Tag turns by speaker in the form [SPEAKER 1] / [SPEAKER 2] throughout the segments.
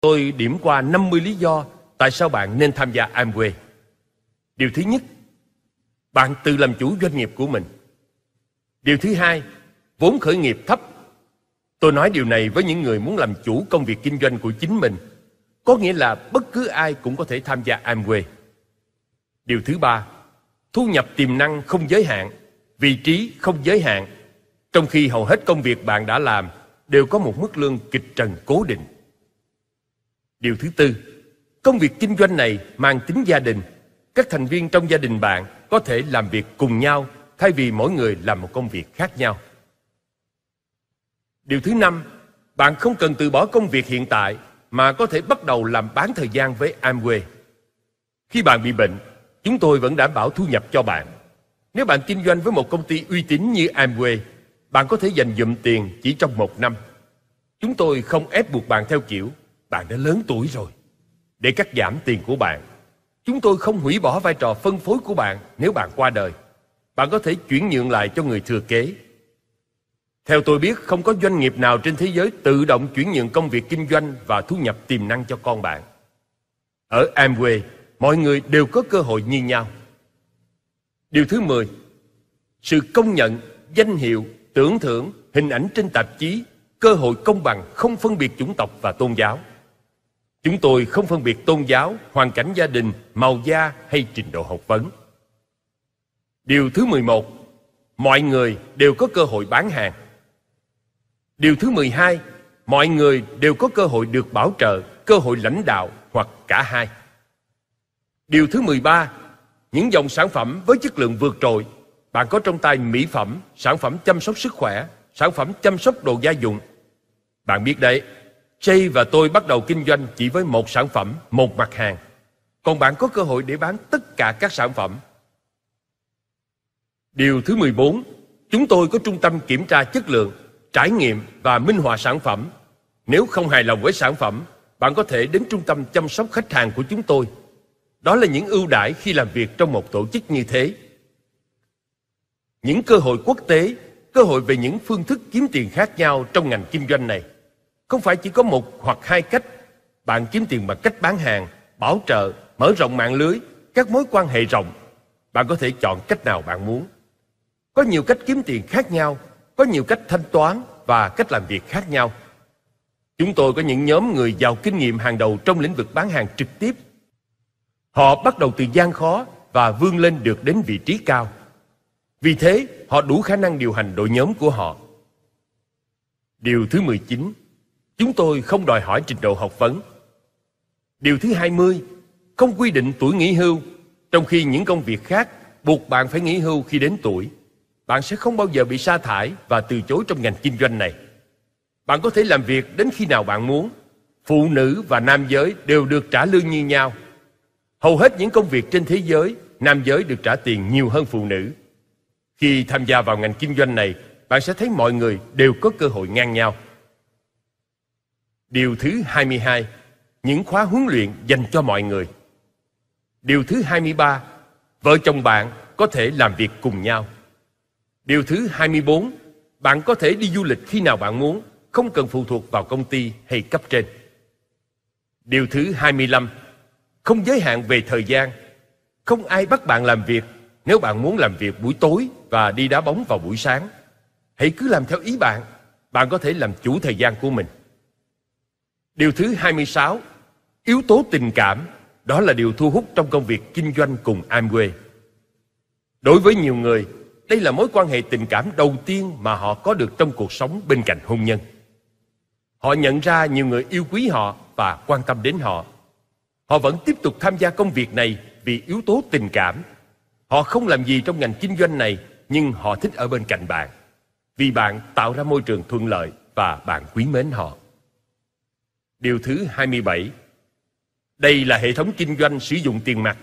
[SPEAKER 1] Tôi điểm qua 50 lý do tại sao bạn nên tham gia Amway. Điều thứ nhất, bạn tự làm chủ doanh nghiệp của mình. Điều thứ hai, vốn khởi nghiệp thấp. Tôi nói điều này với những người muốn làm chủ công việc kinh doanh của chính mình. Có nghĩa là bất cứ ai cũng có thể tham gia Amway. Điều thứ ba, thu nhập tiềm năng không giới hạn, vị trí không giới hạn, trong khi hầu hết công việc bạn đã làm đều có một mức lương kịch trần cố định. Điều thứ tư, công việc kinh doanh này mang tính gia đình. Các thành viên trong gia đình bạn có thể làm việc cùng nhau thay vì mỗi người làm một công việc khác nhau. Điều thứ năm, bạn không cần từ bỏ công việc hiện tại mà có thể bắt đầu làm bán thời gian với Amway. Khi bạn bị bệnh, chúng tôi vẫn đảm bảo thu nhập cho bạn. Nếu bạn kinh doanh với một công ty uy tín như Amway, bạn có thể dành dụm tiền chỉ trong một năm. Chúng tôi không ép buộc bạn theo kiểu bạn đã lớn tuổi rồi. Để cắt giảm tiền của bạn, chúng tôi không hủy bỏ vai trò phân phối của bạn nếu bạn qua đời. Bạn có thể chuyển nhượng lại cho người thừa kế. Theo tôi biết, không có doanh nghiệp nào trên thế giới tự động chuyển nhượng công việc kinh doanh và thu nhập tiềm năng cho con bạn. Ở Amway, mọi người đều có cơ hội như nhau. Điều thứ 10. Sự công nhận, danh hiệu, tưởng thưởng, hình ảnh trên tạp chí, cơ hội công bằng không phân biệt chủng tộc và tôn giáo. Chúng tôi không phân biệt tôn giáo, hoàn cảnh gia đình, màu da hay trình độ học vấn. Điều thứ 11. Mọi người đều có cơ hội bán hàng. Điều thứ 12. Mọi người đều có cơ hội được bảo trợ, cơ hội lãnh đạo hoặc cả hai. Điều thứ 13. Những dòng sản phẩm với chất lượng vượt trội. Bạn có trong tay mỹ phẩm, sản phẩm chăm sóc sức khỏe, sản phẩm chăm sóc đồ gia dụng. Bạn biết đấy, Jay và tôi bắt đầu kinh doanh chỉ với một sản phẩm, một mặt hàng. Còn bạn có cơ hội để bán tất cả các sản phẩm. Điều thứ 14, chúng tôi có trung tâm kiểm tra chất lượng, trải nghiệm và minh họa sản phẩm. Nếu không hài lòng với sản phẩm, bạn có thể đến trung tâm chăm sóc khách hàng của chúng tôi. Đó là những ưu đãi khi làm việc trong một tổ chức như thế. Những cơ hội quốc tế, cơ hội về những phương thức kiếm tiền khác nhau trong ngành kinh doanh này. Không phải chỉ có một hoặc hai cách. Bạn kiếm tiền bằng cách bán hàng, bảo trợ, mở rộng mạng lưới, các mối quan hệ rộng. Bạn có thể chọn cách nào bạn muốn. Có nhiều cách kiếm tiền khác nhau, có nhiều cách thanh toán và cách làm việc khác nhau. Chúng tôi có những nhóm người giàu kinh nghiệm hàng đầu trong lĩnh vực bán hàng trực tiếp. Họ bắt đầu từ gian khó và vươn lên được đến vị trí cao. Vì thế, họ đủ khả năng điều hành đội nhóm của họ. Điều thứ 19 Chúng tôi không đòi hỏi trình độ học vấn. Điều thứ 20, không quy định tuổi nghỉ hưu, trong khi những công việc khác buộc bạn phải nghỉ hưu khi đến tuổi. Bạn sẽ không bao giờ bị sa thải và từ chối trong ngành kinh doanh này. Bạn có thể làm việc đến khi nào bạn muốn. Phụ nữ và nam giới đều được trả lương như nhau. Hầu hết những công việc trên thế giới, nam giới được trả tiền nhiều hơn phụ nữ. Khi tham gia vào ngành kinh doanh này, bạn sẽ thấy mọi người đều có cơ hội ngang nhau. Điều thứ 22, những khóa huấn luyện dành cho mọi người. Điều thứ 23, vợ chồng bạn có thể làm việc cùng nhau. Điều thứ 24, bạn có thể đi du lịch khi nào bạn muốn, không cần phụ thuộc vào công ty hay cấp trên. Điều thứ 25, không giới hạn về thời gian. Không ai bắt bạn làm việc nếu bạn muốn làm việc buổi tối và đi đá bóng vào buổi sáng. Hãy cứ làm theo ý bạn, bạn có thể làm chủ thời gian của mình. Điều thứ 26, yếu tố tình cảm, đó là điều thu hút trong công việc kinh doanh cùng Amway. Đối với nhiều người, đây là mối quan hệ tình cảm đầu tiên mà họ có được trong cuộc sống bên cạnh hôn nhân. Họ nhận ra nhiều người yêu quý họ và quan tâm đến họ. Họ vẫn tiếp tục tham gia công việc này vì yếu tố tình cảm. Họ không làm gì trong ngành kinh doanh này, nhưng họ thích ở bên cạnh bạn. Vì bạn tạo ra môi trường thuận lợi và bạn quý mến họ. Điều thứ 27 Đây là hệ thống kinh doanh sử dụng tiền mặt.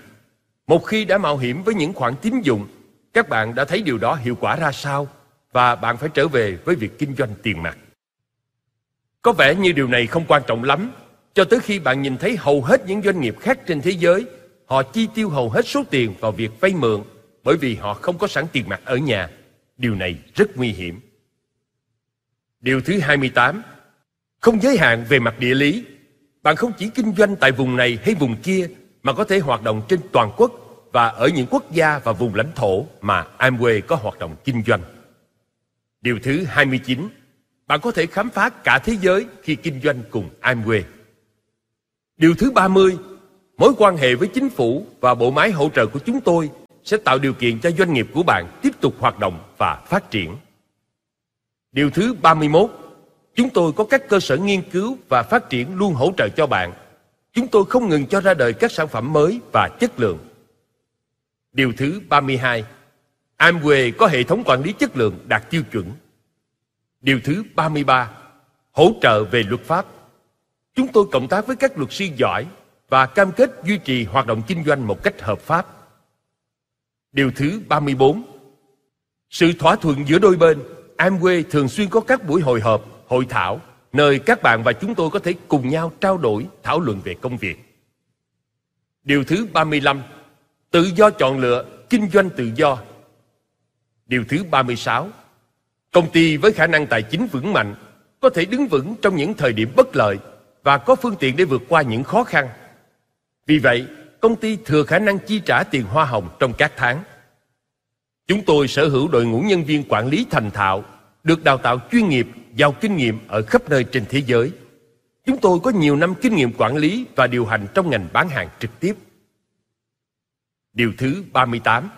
[SPEAKER 1] Một khi đã mạo hiểm với những khoản tín dụng, các bạn đã thấy điều đó hiệu quả ra sao và bạn phải trở về với việc kinh doanh tiền mặt. Có vẻ như điều này không quan trọng lắm cho tới khi bạn nhìn thấy hầu hết những doanh nghiệp khác trên thế giới họ chi tiêu hầu hết số tiền vào việc vay mượn bởi vì họ không có sẵn tiền mặt ở nhà. Điều này rất nguy hiểm. Điều thứ 28 không giới hạn về mặt địa lý. Bạn không chỉ kinh doanh tại vùng này hay vùng kia mà có thể hoạt động trên toàn quốc và ở những quốc gia và vùng lãnh thổ mà Amway có hoạt động kinh doanh. Điều thứ 29, bạn có thể khám phá cả thế giới khi kinh doanh cùng Amway. Điều thứ 30, mối quan hệ với chính phủ và bộ máy hỗ trợ của chúng tôi sẽ tạo điều kiện cho doanh nghiệp của bạn tiếp tục hoạt động và phát triển. Điều thứ 31, chúng tôi có các cơ sở nghiên cứu và phát triển luôn hỗ trợ cho bạn. Chúng tôi không ngừng cho ra đời các sản phẩm mới và chất lượng. Điều thứ 32, Amway có hệ thống quản lý chất lượng đạt tiêu chuẩn. Điều thứ 33, hỗ trợ về luật pháp. Chúng tôi cộng tác với các luật sư giỏi và cam kết duy trì hoạt động kinh doanh một cách hợp pháp. Điều thứ 34, sự thỏa thuận giữa đôi bên Amway thường xuyên có các buổi hội họp, hội thảo, nơi các bạn và chúng tôi có thể cùng nhau trao đổi, thảo luận về công việc. Điều thứ 35, tự do chọn lựa, kinh doanh tự do. Điều thứ 36, công ty với khả năng tài chính vững mạnh có thể đứng vững trong những thời điểm bất lợi và có phương tiện để vượt qua những khó khăn. Vì vậy, công ty thừa khả năng chi trả tiền hoa hồng trong các tháng. Chúng tôi sở hữu đội ngũ nhân viên quản lý thành thạo, được đào tạo chuyên nghiệp, giàu kinh nghiệm ở khắp nơi trên thế giới. Chúng tôi có nhiều năm kinh nghiệm quản lý và điều hành trong ngành bán hàng trực tiếp. Điều thứ 38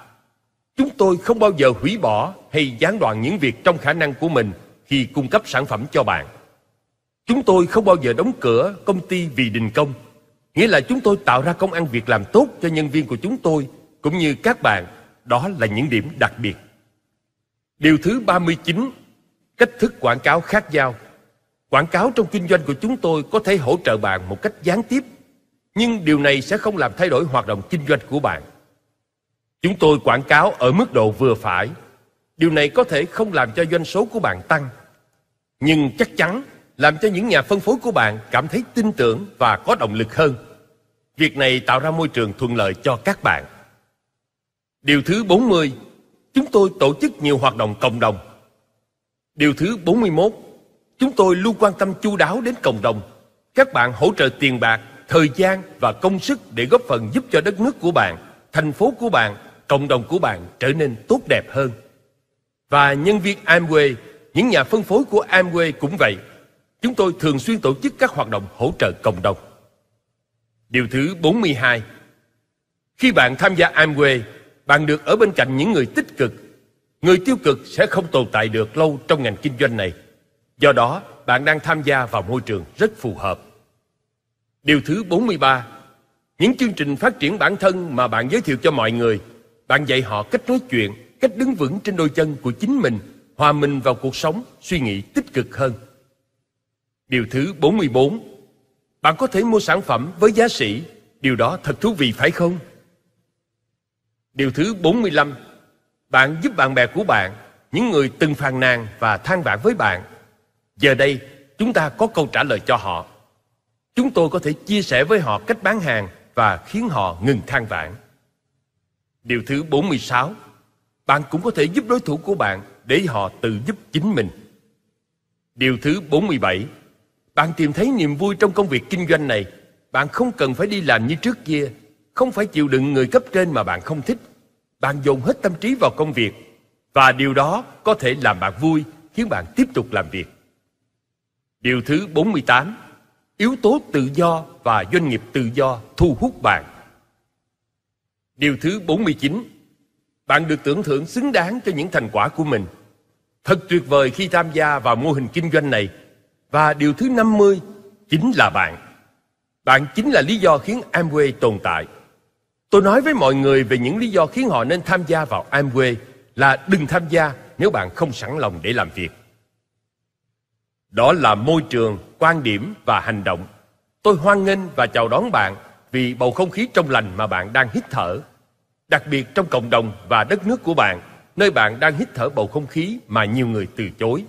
[SPEAKER 1] Chúng tôi không bao giờ hủy bỏ hay gián đoạn những việc trong khả năng của mình khi cung cấp sản phẩm cho bạn. Chúng tôi không bao giờ đóng cửa công ty vì đình công. Nghĩa là chúng tôi tạo ra công ăn việc làm tốt cho nhân viên của chúng tôi cũng như các bạn đó là những điểm đặc biệt. Điều thứ 39, cách thức quảng cáo khác nhau. Quảng cáo trong kinh doanh của chúng tôi có thể hỗ trợ bạn một cách gián tiếp, nhưng điều này sẽ không làm thay đổi hoạt động kinh doanh của bạn. Chúng tôi quảng cáo ở mức độ vừa phải. Điều này có thể không làm cho doanh số của bạn tăng, nhưng chắc chắn làm cho những nhà phân phối của bạn cảm thấy tin tưởng và có động lực hơn. Việc này tạo ra môi trường thuận lợi cho các bạn. Điều thứ 40, chúng tôi tổ chức nhiều hoạt động cộng đồng. Điều thứ 41, chúng tôi luôn quan tâm chu đáo đến cộng đồng. Các bạn hỗ trợ tiền bạc, thời gian và công sức để góp phần giúp cho đất nước của bạn, thành phố của bạn, cộng đồng của bạn trở nên tốt đẹp hơn. Và nhân viên Amway, những nhà phân phối của Amway cũng vậy. Chúng tôi thường xuyên tổ chức các hoạt động hỗ trợ cộng đồng. Điều thứ 42 Khi bạn tham gia Amway, bạn được ở bên cạnh những người tích cực. Người tiêu cực sẽ không tồn tại được lâu trong ngành kinh doanh này. Do đó, bạn đang tham gia vào môi trường rất phù hợp. Điều thứ 43 Những chương trình phát triển bản thân mà bạn giới thiệu cho mọi người Bạn dạy họ cách nói chuyện, cách đứng vững trên đôi chân của chính mình Hòa mình vào cuộc sống, suy nghĩ tích cực hơn Điều thứ 44 Bạn có thể mua sản phẩm với giá sĩ Điều đó thật thú vị phải không? Điều thứ 45 bạn giúp bạn bè của bạn, Những người từng phàn nàn và than vãn với bạn. Giờ đây, chúng ta có câu trả lời cho họ. Chúng tôi có thể chia sẻ với họ cách bán hàng Và khiến họ ngừng than vãn. Điều thứ 46 Bạn cũng có thể giúp đối thủ của bạn Để họ tự giúp chính mình. Điều thứ 47 Bạn tìm thấy niềm vui trong công việc kinh doanh này. Bạn không cần phải đi làm như trước kia, không phải chịu đựng người cấp trên mà bạn không thích. Bạn dồn hết tâm trí vào công việc và điều đó có thể làm bạn vui, khiến bạn tiếp tục làm việc. Điều thứ 48 Yếu tố tự do và doanh nghiệp tự do thu hút bạn. Điều thứ 49 Bạn được tưởng thưởng xứng đáng cho những thành quả của mình. Thật tuyệt vời khi tham gia vào mô hình kinh doanh này. Và điều thứ 50 chính là bạn. Bạn chính là lý do khiến Amway tồn tại. Tôi nói với mọi người về những lý do khiến họ nên tham gia vào Amway là đừng tham gia nếu bạn không sẵn lòng để làm việc. Đó là môi trường, quan điểm và hành động. Tôi hoan nghênh và chào đón bạn vì bầu không khí trong lành mà bạn đang hít thở. Đặc biệt trong cộng đồng và đất nước của bạn, nơi bạn đang hít thở bầu không khí mà nhiều người từ chối.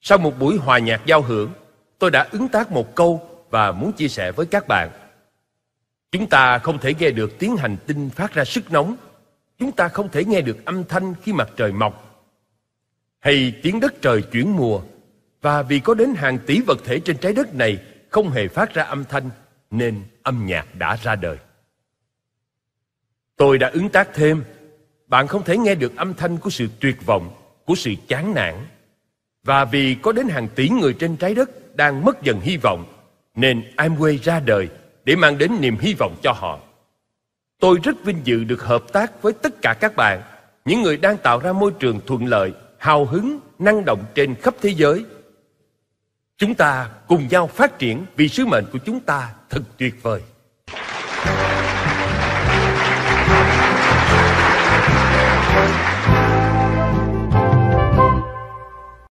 [SPEAKER 1] Sau một buổi hòa nhạc giao hưởng, tôi đã ứng tác một câu và muốn chia sẻ với các bạn. Chúng ta không thể nghe được tiếng hành tinh phát ra sức nóng. Chúng ta không thể nghe được âm thanh khi mặt trời mọc. Hay tiếng đất trời chuyển mùa. Và vì có đến hàng tỷ vật thể trên trái đất này không hề phát ra âm thanh nên âm nhạc đã ra đời. Tôi đã ứng tác thêm, bạn không thể nghe được âm thanh của sự tuyệt vọng, của sự chán nản. Và vì có đến hàng tỷ người trên trái đất đang mất dần hy vọng, nên Amway ra đời để mang đến niềm hy vọng cho họ. Tôi rất vinh dự được hợp tác với tất cả các bạn, những người đang tạo ra môi trường thuận lợi, hào hứng, năng động trên khắp thế giới. Chúng ta cùng nhau phát triển vì sứ mệnh của chúng ta thật tuyệt vời.